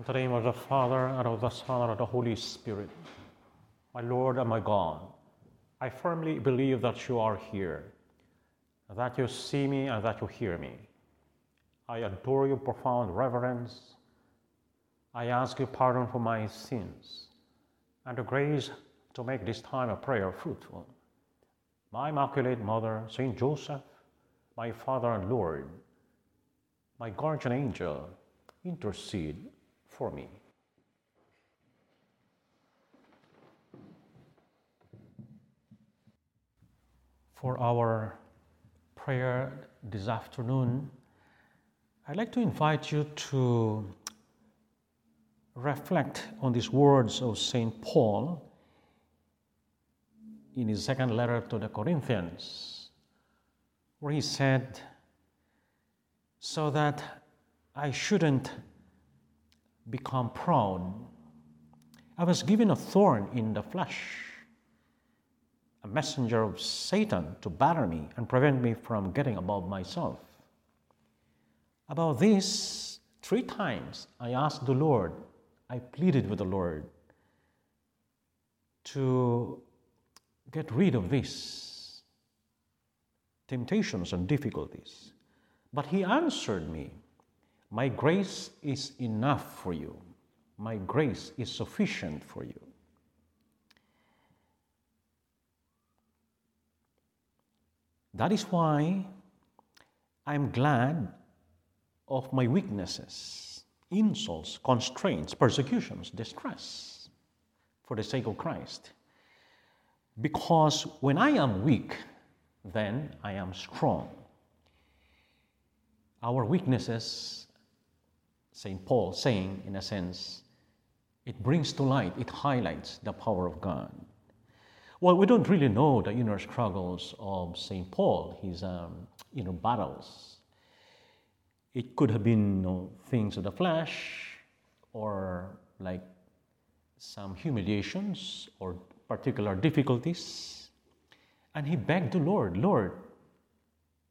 In the name of the Father, and of the Son, and of the Holy Spirit. My Lord and my God, I firmly believe that you are here, that you see me, and that you hear me. I adore you profound reverence. I ask you pardon for my sins and the grace to make this time of prayer fruitful. My Immaculate Mother, Saint Joseph, my Father and Lord, my guardian angel, intercede for me. For our prayer this afternoon, I'd like to invite you to reflect on these words of St. Paul in his second letter to the Corinthians, where he said, So that I shouldn't become prone. I was given a thorn in the flesh, a messenger of Satan to batter me and prevent me from getting above myself. About this, three times I asked the Lord, I pleaded with the Lord to get rid of these temptations and difficulties. But He answered me, My grace is enough for you. My grace is sufficient for you. That is why I'm glad of my weaknesses, insults, constraints, persecutions, distress for the sake of Christ. Because when I am weak, then I am strong. Our weaknesses, St. Paul saying, in a sense, it brings to light, it highlights the power of God. Well, we don't really know the inner struggles of St. Paul, his um, inner battles. It could have been you know, things of the flesh, or like some humiliations or particular difficulties. And he begged the Lord, Lord,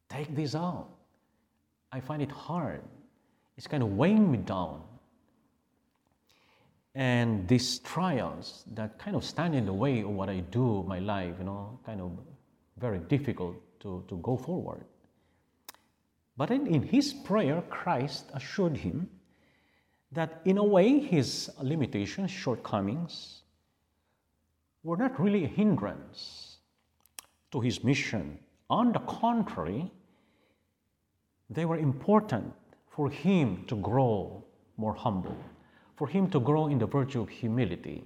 take this out. I find it hard. It's kind of weighing me down. And these trials that kind of stand in the way of what I do, my life, you know, kind of very difficult to, to go forward. But in, in his prayer, Christ assured him that in a way his limitations, shortcomings, were not really a hindrance to his mission. On the contrary, they were important for him to grow more humble, for him to grow in the virtue of humility,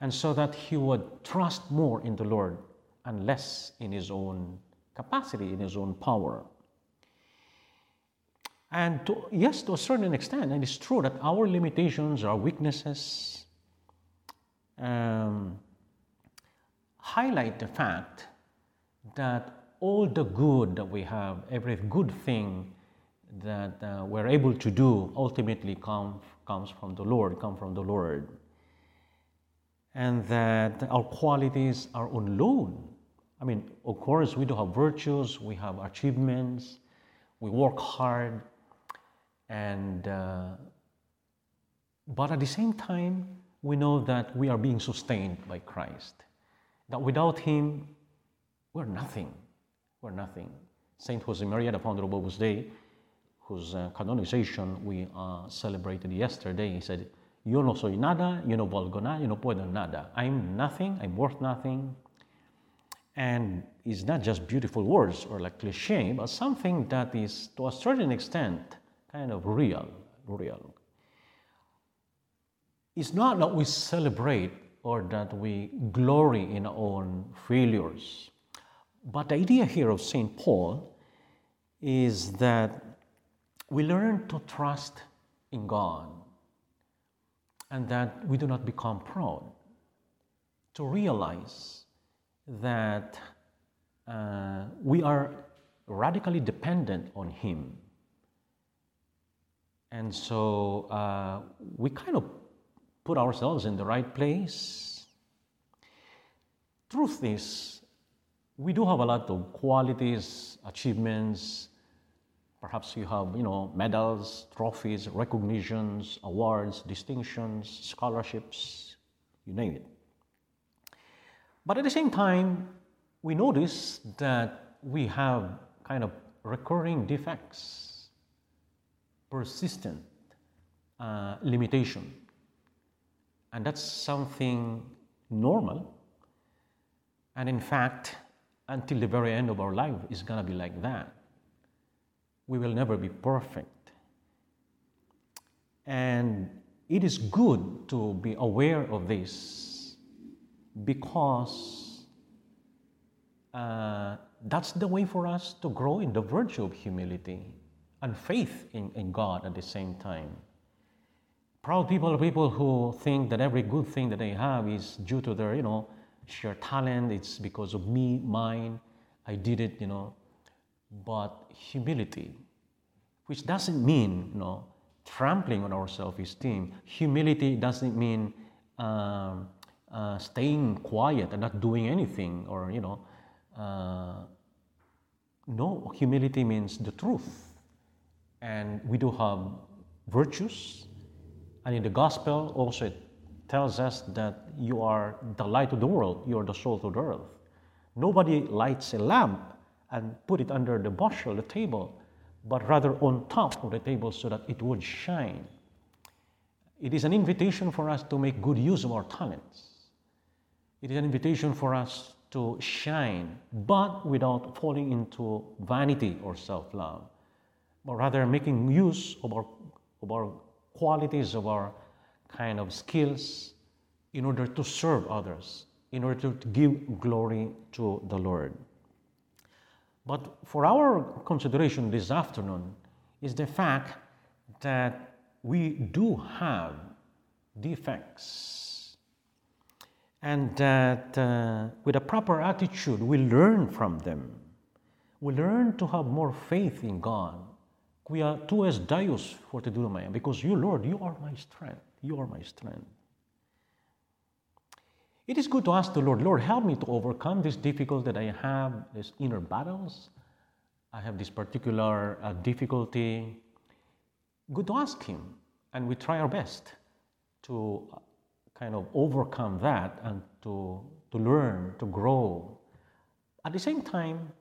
and so that he would trust more in the Lord and less in his own capacity, in his own power. And to, yes, to a certain extent, and it's true that our limitations, our weaknesses, um, highlight the fact that all the good that we have, every good thing that uh, we're able to do, ultimately come, comes from the Lord, come from the Lord. And that our qualities are on loan. I mean, of course, we do have virtues, we have achievements, we work hard, and uh, but at the same time, we know that we are being sustained by Christ. That without Him, we're nothing. We're nothing. Saint Josemaria, the founder of whose uh, canonization we uh, celebrated yesterday, he said, Yo no soy nada, yo no valgo nada, yo no puedo nada. I'm nothing, I'm worth nothing. And it's not just beautiful words or like cliche, but something that is, to a certain extent, kind of real, real. It's not that we celebrate or that we glory in our own failures. But the idea here of St. Paul is that we learn to trust in God and that we do not become proud, to realize that uh, we are radically dependent on Him. And so uh, we kind of put ourselves in the right place. Truth is, we do have a lot of qualities, achievements, Perhaps you have, you know, medals, trophies, recognitions, awards, distinctions, scholarships, you name it. But at the same time, we notice that we have kind of recurring defects, persistent uh, limitation. And that's something normal. And in fact, until the very end of our life, it's going to be like that. We will never be perfect. And it is good to be aware of this because uh, that's the way for us to grow in the virtue of humility and faith in, in God at the same time. Proud people are people who think that every good thing that they have is due to their, you know, sheer talent. It's because of me, mine. I did it, you know. But humility, which doesn't mean, you know, trampling on our self-esteem. Humility doesn't mean um, uh, staying quiet and not doing anything, or you know. Uh, no, humility means the truth, and we do have virtues and in the gospel, also it tells us that you are the light of the world, you are the salt of the earth. Nobody lights a lamp and put it under the bushel, the table, but rather on top of the table so that it would shine. It is an invitation for us to make good use of our talents. It is an invitation for us to shine, but without falling into vanity or self love, but rather making use of our, of our qualities of our kind of skills in order to serve others, in order to give glory to the Lord. But for our consideration this afternoon is the fact that we do have defects and that uh, with a proper attitude we learn from them. We learn to have more faith in God Quia Kuya tues Deus fortitudo because you, Lord, you are my strength. You are my strength. It is good to ask the Lord, Lord, help me to overcome this difficulty that I have, these inner battles. I have this particular uh, difficulty. Good to ask Him, and we try our best to uh, kind of overcome that and to, to learn, to grow. At the same time,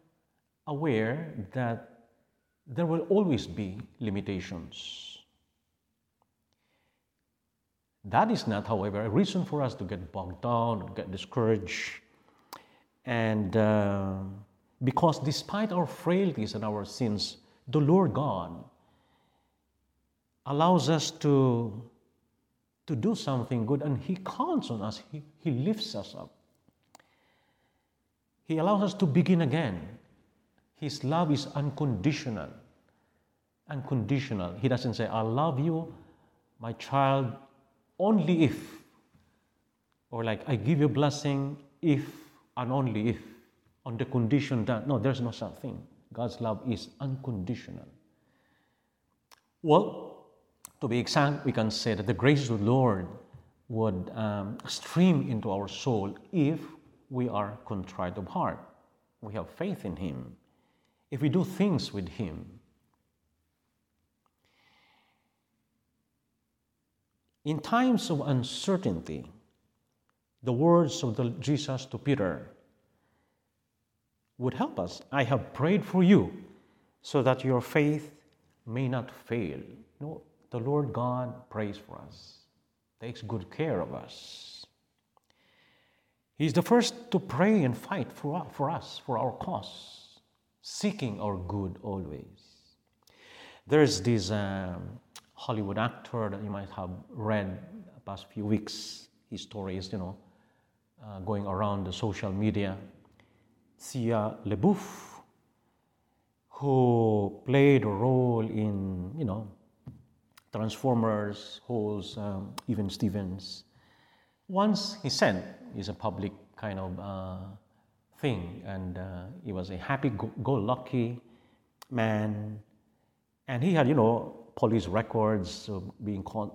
aware that there will always be limitations. That is not, however, a reason for us to get bogged down get discouraged. And uh, because despite our frailties and our sins, the Lord God allows us to, to do something good and He counts on us, He, he lifts us up. He allows us to begin again. His love is unconditional. Unconditional. He doesn't say, I love you, my child, only if. Or like, I give you blessing if and only if. On the condition that, no, there's no such thing. God's love is unconditional. Well, to be exact, we can say that the grace of the Lord would um, stream into our soul if we are contrite of heart. We have faith in Him if we do things with Him, in times of uncertainty, the words of the, Jesus to Peter would help us. I have prayed for you so that your faith may not fail. No, the Lord God prays for us, takes good care of us. He's the first to pray and fight for, for us, for our cause seeking our good always. There's this um, Hollywood actor that you might have read the past few weeks. His story is, you know, uh, going around the social media. Shia LaBeouf, who played a role in, you know, Transformers, Holes, um, even Stevens. Once he sent he's a public kind of uh, thing. And uh, he was a happy go lucky man. And he had, you know, police records of being caught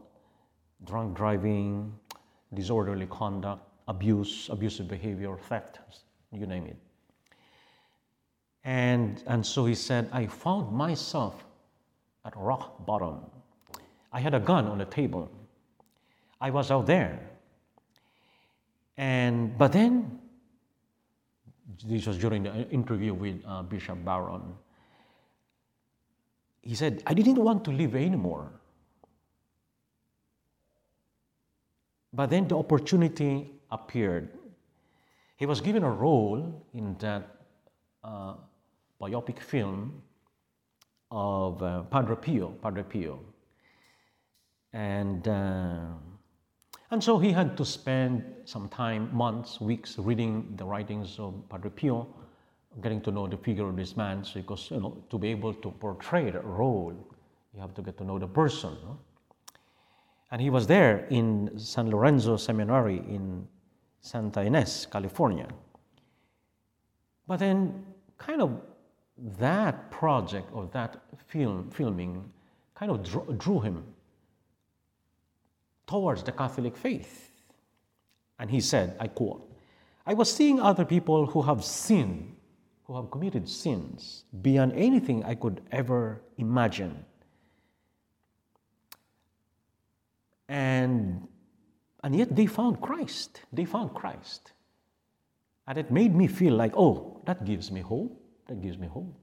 drunk driving, disorderly conduct, abuse, abusive behavior, theft, you name it. And, and so he said, I found myself at rock bottom. I had a gun on the table. I was out there. And, but then, this was during the interview with uh, Bishop Barron. He said, I didn't want to live anymore. But then the opportunity appeared. He was given a role in that uh, biopic film of uh, Padre Pio, Padre Pio. And, uh, and so he had to spend some time, months, weeks, reading the writings of Padre Pio, getting to know the figure of this man, because you know, to be able to portray the role, you have to get to know the person. No? And he was there in San Lorenzo Seminary in Santa Ynez, California. But then, kind of that project or that film filming kind of drew, drew him towards the Catholic faith. And he said, I quote, I was seeing other people who have sinned, who have committed sins beyond anything I could ever imagine. And, and yet they found Christ. They found Christ. And it made me feel like, oh, that gives me hope. That gives me hope.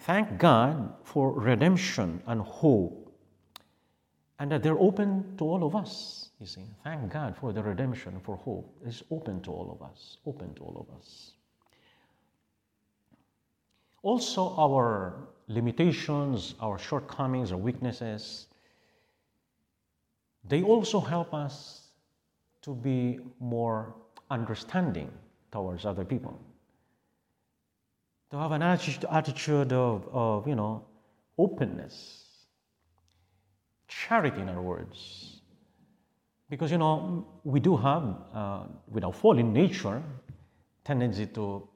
Thank God for redemption and hope, and that they're open to all of us. You see, thank God for the redemption, for hope. It's open to all of us, open to all of us. Also, our limitations, our shortcomings, our weaknesses, they also help us to be more understanding towards other people to have an attitude of, of you know, openness, charity, in other words. Because, you know, we do have, uh, with our fallen nature, tendency to,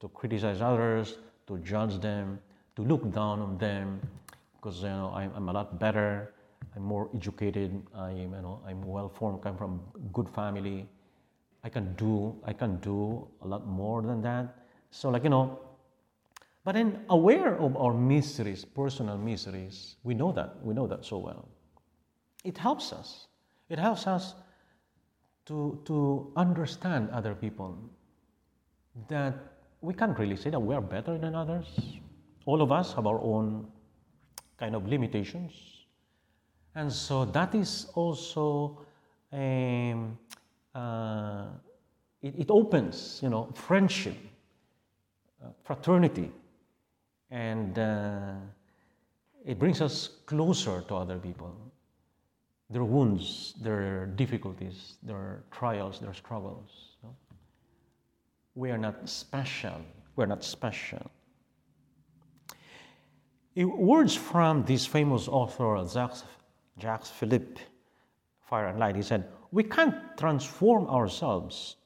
to criticize others, to judge them, to look down on them, because, you know, I'm, I'm a lot better, I'm more educated, I'm, you know, I'm well formed, come from good family. I can do, I can do a lot more than that. So, like, you know, but then, aware of our miseries, personal miseries, we know that. We know that so well. It helps us. It helps us to, to understand other people. That we can't really say that we are better than others. All of us have our own kind of limitations. And so that is also, um, uh, it, it opens, you know, friendship, uh, fraternity, and uh, it brings us closer to other people. Their wounds, their difficulties, their trials, their struggles. We are not special. We're not special. words from this famous author, Jacques, Jacques Philippe, Fire and Light, he said, We can't transform ourselves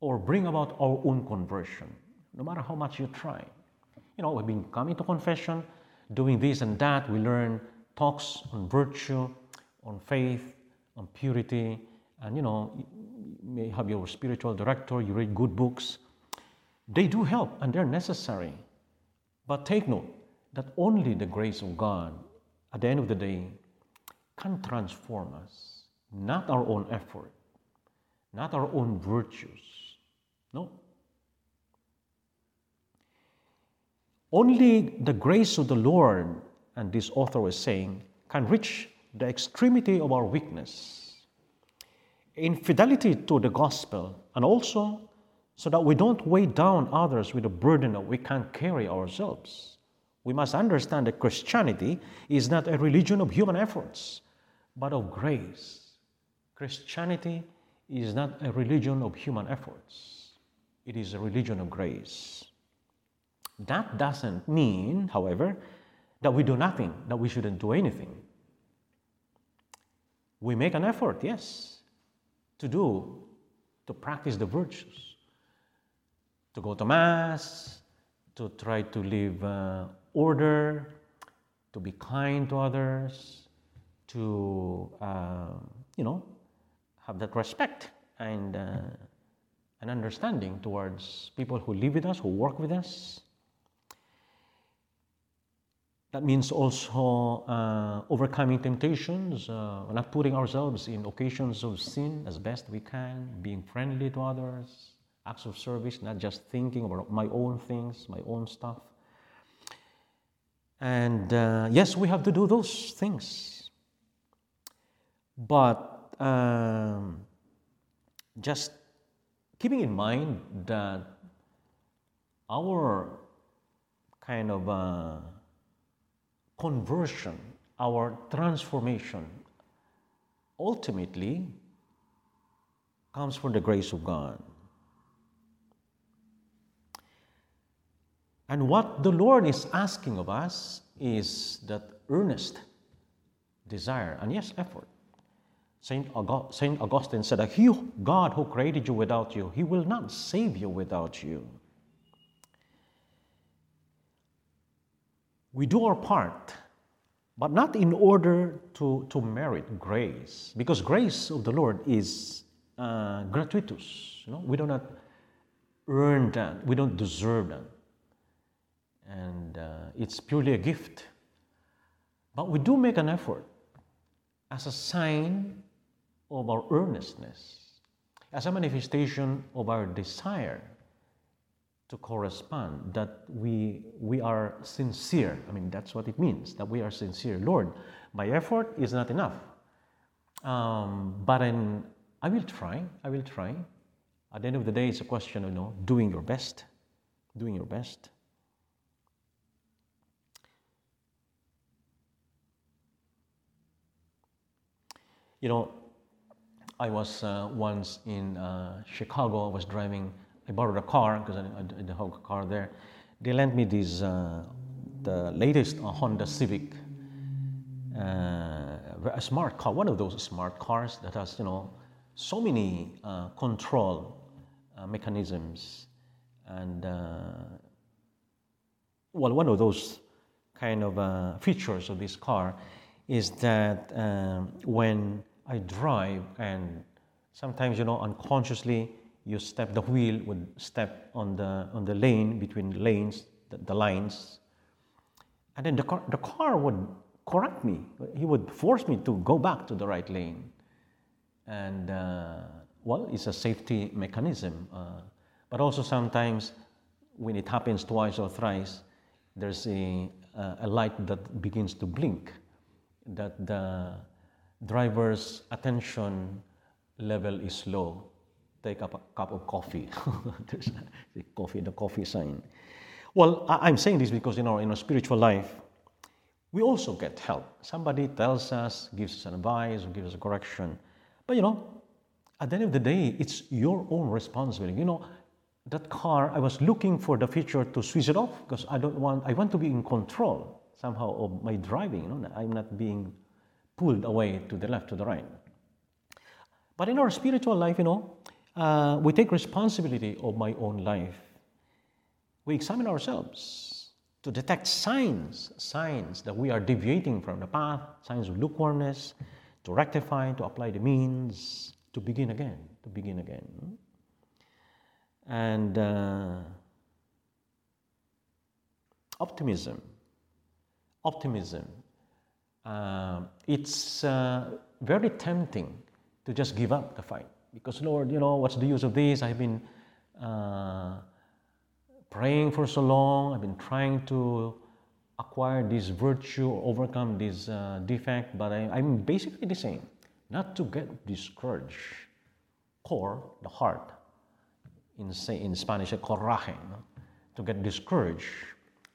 or bring about our own conversion, no matter how much you try you know, we've been coming to confession, doing this and that. We learn talks on virtue, on faith, on purity, and you know, may have your spiritual director, you read good books. They do help and they're necessary. But take note that only the grace of God, at the end of the day, can transform us, not our own effort, not our own virtues. No, Only the grace of the Lord, and this author was saying, can reach the extremity of our weakness. In fidelity to the gospel, and also so that we don't weigh down others with a burden that we can't carry ourselves. We must understand that Christianity is not a religion of human efforts, but of grace. Christianity is not a religion of human efforts, it is a religion of grace. That doesn't mean, however, that we do nothing, that we shouldn't do anything. We make an effort, yes, to do, to practice the virtues, to go to Mass, to try to live uh, order, to be kind to others, to, uh, you know, have that respect and uh, an understanding towards people who live with us, who work with us. That means also uh, overcoming temptations, uh, not putting ourselves in occasions of sin as best we can, being friendly to others, acts of service, not just thinking about my own things, my own stuff. And uh, yes, we have to do those things. But um, just keeping in mind that our kind of uh, conversion, our transformation, ultimately comes from the grace of God. And what the Lord is asking of us is that earnest desire and yes, effort. Saint, August, Saint Augustine said that He, God who created you without you, He will not save you without you. We do our part, but not in order to, to merit grace, because grace of the Lord is uh, gratuitous. You know? We do not earn that, we don't deserve that and uh, it's purely a gift. But we do make an effort as a sign of our earnestness, as a manifestation of our desire to correspond, that we, we are sincere. I mean, that's what it means, that we are sincere. Lord, my effort is not enough. Um, but I will try, I will try. At the end of the day, it's a question of you know, doing your best, doing your best. You know, I was uh, once in uh, Chicago. I was driving. I borrowed a car because I, I, have a car there. They lent me this, uh, the latest uh, Honda Civic, uh, a smart car, one of those smart cars that has, you know, so many uh, control mechanisms, and well, one of those kind of features of this car is that um, when I drive and sometimes, you know, unconsciously you step, the wheel would step on the, on the lane between lanes, the, the lines. And then the car, the car would correct me. He would force me to go back to the right lane. And, uh, well, it's a safety mechanism. Uh, but also sometimes when it happens twice or thrice, there's a, uh, a light that begins to blink that the driver's attention level is low, take up a cup of coffee. There's the coffee, the coffee sign. Well, I'm saying this because in our, in our spiritual life, we also get help. Somebody tells us, gives us an advice, or gives us a correction. But you know, at the end of the day, it's your own responsibility. You know, that car, I was looking for the feature to switch it off because I don't want, I want to be in control somehow of my driving. You know, I'm not being pulled away to the left, to the right. But in our spiritual life, you know, uh, we take responsibility of my own life. We examine ourselves to detect signs, signs that we are deviating from the path, signs of lukewarmness, to rectify, to apply the means, to begin again, to begin again. And uh, optimism, optimism uh, it's uh, very tempting to just give up the fight because Lord, you know, what's the use of this? I've been uh, praying for so long. I've been trying to acquire this virtue overcome this uh, defect, but I, am basically the same. Not to get discouraged. Cor, the heart, in, say, in Spanish, coraje, no? to get discouraged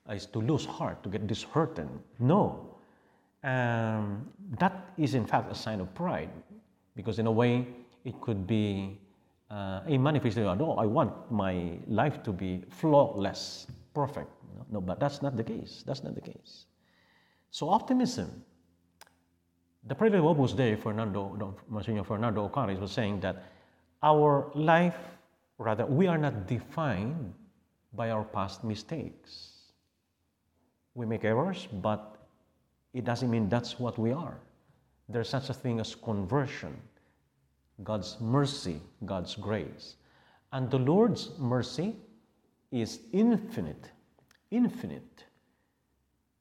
is to lose heart, to get disheartened. No, um, that is in fact a sign of pride because in a way it could be uh, a manifestation. No i want my life to be flawless perfect no, but that's not the case. That's not the case. So optimism. The president of Opus Dei, Fernando, no, Monsignor Fernando Ocáriz, was saying that our life, rather, we are not defined by our past mistakes. We make errors, but it doesn't mean that's what we are. There's such a thing as conversion, God's mercy, God's grace. And the Lord's mercy is infinite, infinite.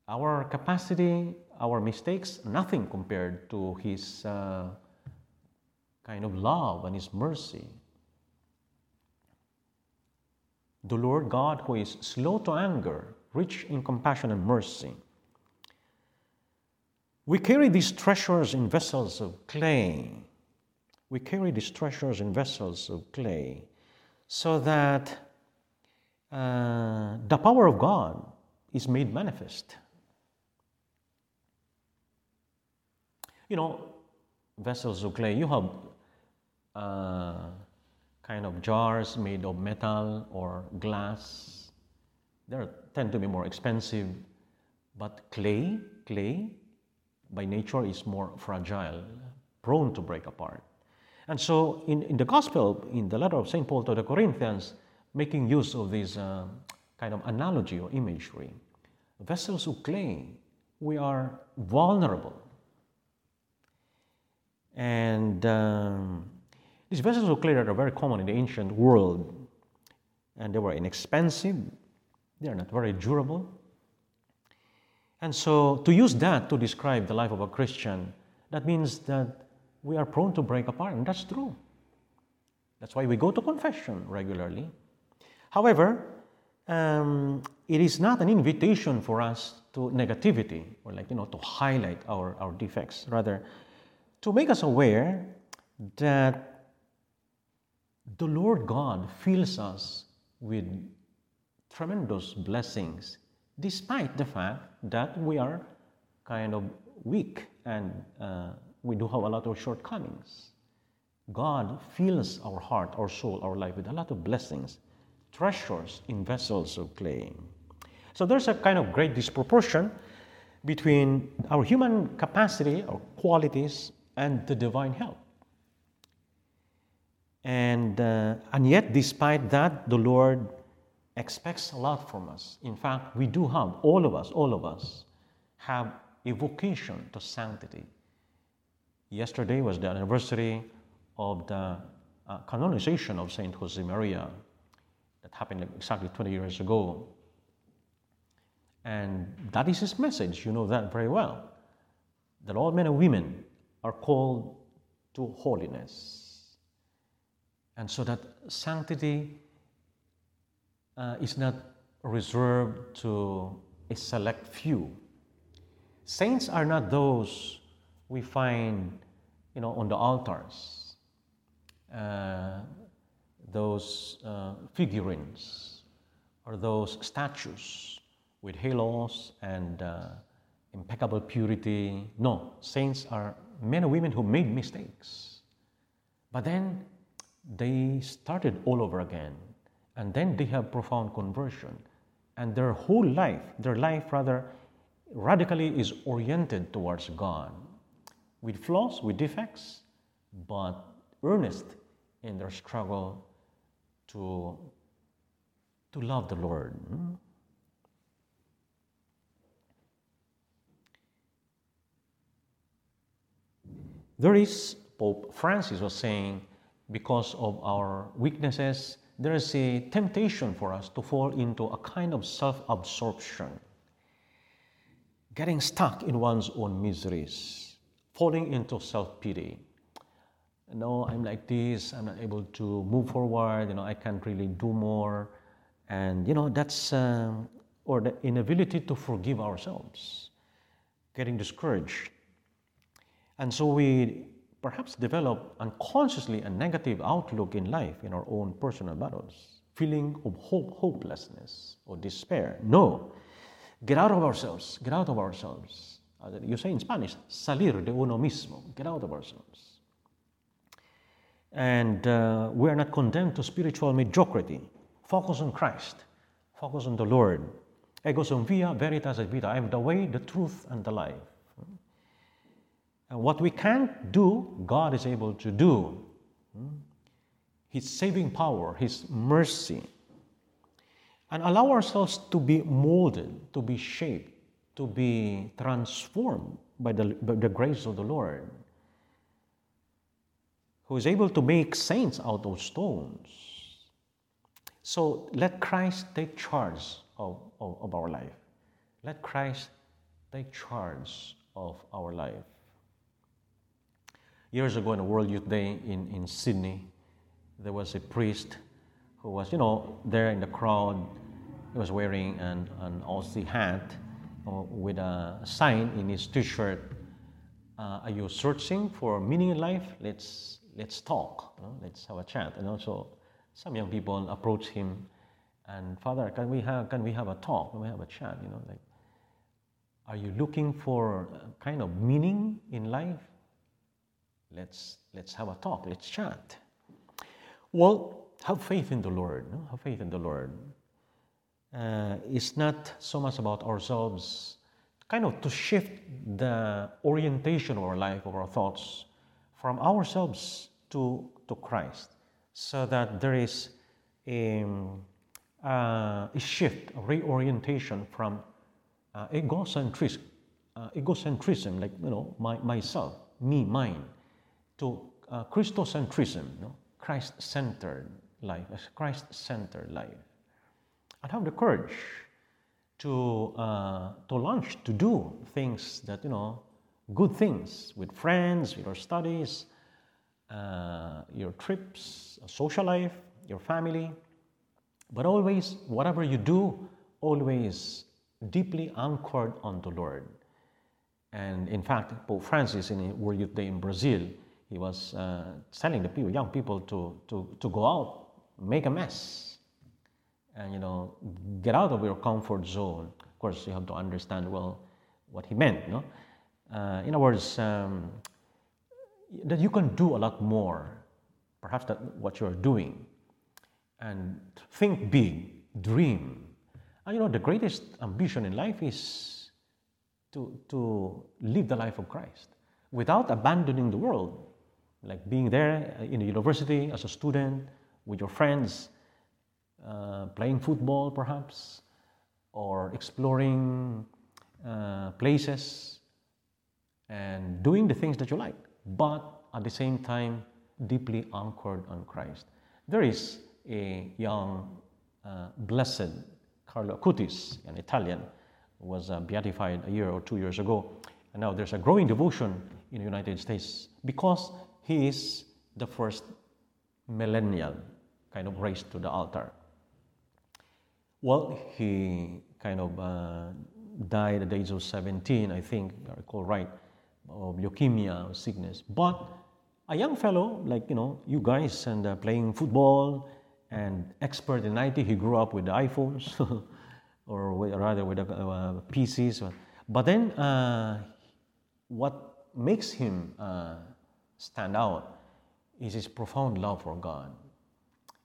Our capacity, our mistakes, nothing compared to His uh, kind of love and His mercy. The Lord God, who is slow to anger, rich in compassion and mercy. We carry these treasures in vessels of clay. We carry these treasures in vessels of clay so that uh, the power of God is made manifest. You know, vessels of clay, you have uh, kind of jars made of metal or glass. They tend to be more expensive, but clay, clay by nature is more fragile, prone to break apart. And so, in, in the gospel, in the letter of St. Paul to the Corinthians, making use of this uh, kind of analogy or imagery, vessels of clay, we are vulnerable. And um, these vessels of clay are very common in the ancient world, and they were inexpensive, they are not very durable. And so, to use that to describe the life of a Christian, that means that we are prone to break apart, and that's true. That's why we go to confession regularly. However, um, it is not an invitation for us to negativity or like you know to highlight our, our defects rather to make us aware that the lord god fills us with tremendous blessings despite the fact that we are kind of weak and uh, we do have a lot of shortcomings god fills our heart our soul our life with a lot of blessings treasures in vessels of clay. So there's a kind of great disproportion between our human capacity or qualities and the divine help. And, uh, and yet, despite that, the Lord expects a lot from us. In fact, we do have, all of us, all of us, have a vocation to sanctity. Yesterday was the anniversary of the uh, canonization of Saint Josemaria that happened exactly 20 years ago. And that is his message, you know that very well. That all men and women are called to holiness. And so that sanctity uh, is not reserved to a select few. Saints are not those we find, you know, on the altars. Uh, those uh, figurines or those statues with halos and uh, impeccable purity. No, saints are men and women who made mistakes. But then they started all over again. And then they have profound conversion. And their whole life, their life rather, radically is oriented towards God. With flaws, with defects, but earnest in their struggle to, to love the Lord. There is, Pope Francis was saying, because of our weaknesses, there is a temptation for us to fall into a kind of self absorption, getting stuck in one's own miseries, falling into self pity no, I'm like this, I'm not able to move forward, you know, I can't really do more. And, you know, that's, um, or the inability to forgive ourselves, getting discouraged. And so we perhaps develop unconsciously a negative outlook in life in our own personal battles, feeling of hope, hopelessness or despair. No, get out of ourselves, get out of ourselves. You say in Spanish, salir de uno mismo, get out of ourselves. And uh, we are not condemned to spiritual mediocrity. Focus on Christ, focus on the Lord. Ego sum via veritas et vita. I am the way, the truth, and the life. And what we can't do, God is able to do. His saving power, His mercy. And allow ourselves to be molded, to be shaped, to be transformed by the, by the grace of the Lord who is able to make saints out of stones. So let Christ take charge of, of, of our life. Let Christ take charge of our life. Years ago, in a World Youth Day in, in Sydney, there was a priest who was, you know, there in the crowd. He was wearing an, an Aussie hat with a sign in his t shirt uh, Are you searching for meaning in life? Let's, let's talk, you know? let's have a chat. And also, some young people approach him and, Father, can we have, can we have a talk? Can we have a chat? You know, like, are you looking for kind of meaning in life? Let's, let's have a talk, let's chat. Well, have faith in the Lord. Have faith in the Lord. Uh, it's not so much about ourselves, kind of to shift the orientation of our life, of our thoughts, from ourselves to, to Christ, so that there is a, uh, a shift, a reorientation from uh, egocentrism, uh, egocentrism, like you know, my, myself, me, mine, to uh, Christocentrism, you know, Christ-centered life, Christ-centered life, and have the courage to uh, to launch, to do things that you know, good things with friends, with your studies, uh, your trips, social life, your family, but always, whatever you do, always deeply anchored on the Lord. And in fact, Pope Francis in World Youth Day in Brazil, he was uh, telling the people, young people to, to, to go out, make a mess, and you know, get out of your comfort zone. Of course, you have to understand well what he meant. No? Uh, in other words, um, that you can do a lot more, perhaps that what you're doing, and think big, dream, and you know, the greatest ambition in life is to, to live the life of Christ without abandoning the world, like being there in a university as a student with your friends, uh, playing football perhaps, or exploring uh, places and doing the things that you like, but at the same time, deeply anchored on Christ. There is a young, uh, blessed Carlo Acutis, an Italian, who was uh, beatified a year or two years ago. And now there's a growing devotion in the United States because he is the first millennial kind of raised to the altar. Well, he kind of uh, died at the age of 17, I think, I recall right, of leukemia or sickness. But a young fellow, like, you know, you guys, and uh, playing football, and expert in IT. He grew up with the iPhones, or with, rather with uh, PCs. But then, uh, what makes him uh, stand out is his profound love for God.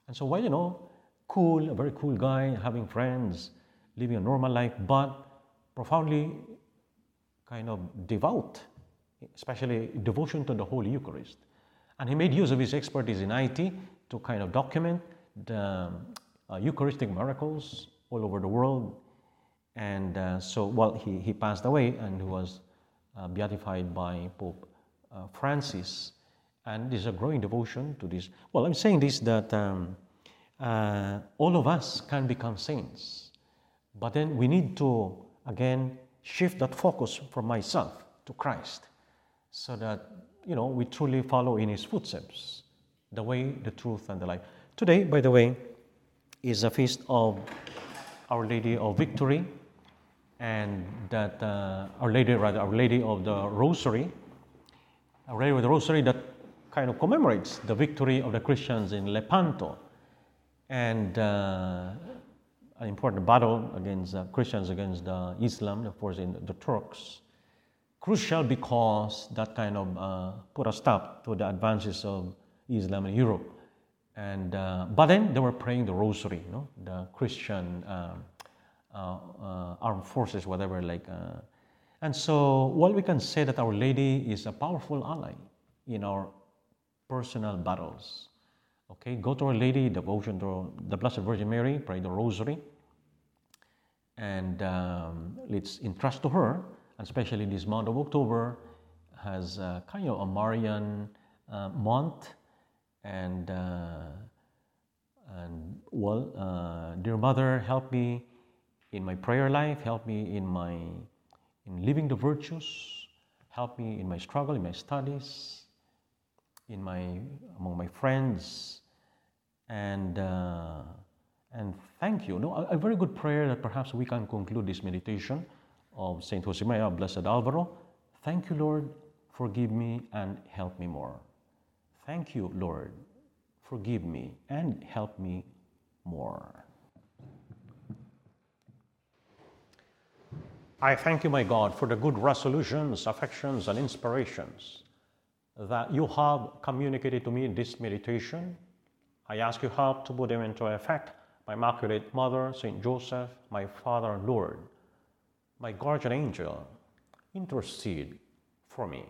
And so, while you know, cool, a very cool guy, having friends, living a normal life, but profoundly kind of devout, especially devotion to the Holy Eucharist. And he made use of his expertise in IT to kind of document the uh, Eucharistic miracles all over the world. And uh, so, well, he, he passed away and he was uh, beatified by Pope uh, Francis. And there's a growing devotion to this. Well, I'm saying this that um, uh, all of us can become saints. But then we need to, again, shift that focus from myself to Christ so that, you know, we truly follow in his footsteps, the way, the truth, and the life. Today, by the way, is a feast of Our Lady of Victory, and that uh, Our Lady, rather, Our Lady of the Rosary, Our Lady of the Rosary that kind of commemorates the victory of the Christians in Lepanto, and uh, an important battle against uh, Christians against uh, Islam, of course, in the Turks. Crucial because that kind of uh, put a stop to the advances of Islam in Europe and, uh, but then they were praying the rosary, you know, the Christian um, uh, armed forces, whatever, like. And so, well, we can say that Our Lady is a powerful ally in our personal battles. Okay, go to Our Lady, devotion to the Blessed Virgin Mary, pray the rosary, and um, let's entrust to her, especially this month of October, has kind of a Marian uh, month and uh, and well, uh, dear mother, help me in my prayer life, help me in my in living the virtues. Help me in my struggle, in my studies, in my among my friends, and uh, and thank you. No, a, a, very good prayer that perhaps we can conclude this meditation of Saint Josemaria, Blessed Alvaro. Thank you, Lord. Forgive me and help me more. Thank you, Lord. Forgive me and help me more. I thank you, my God, for the good resolutions, affections, and inspirations that you have communicated to me this meditation. I ask you help to put them into effect, my Immaculate Mother, Saint Joseph, my Father, Lord, my guardian angel, intercede for me.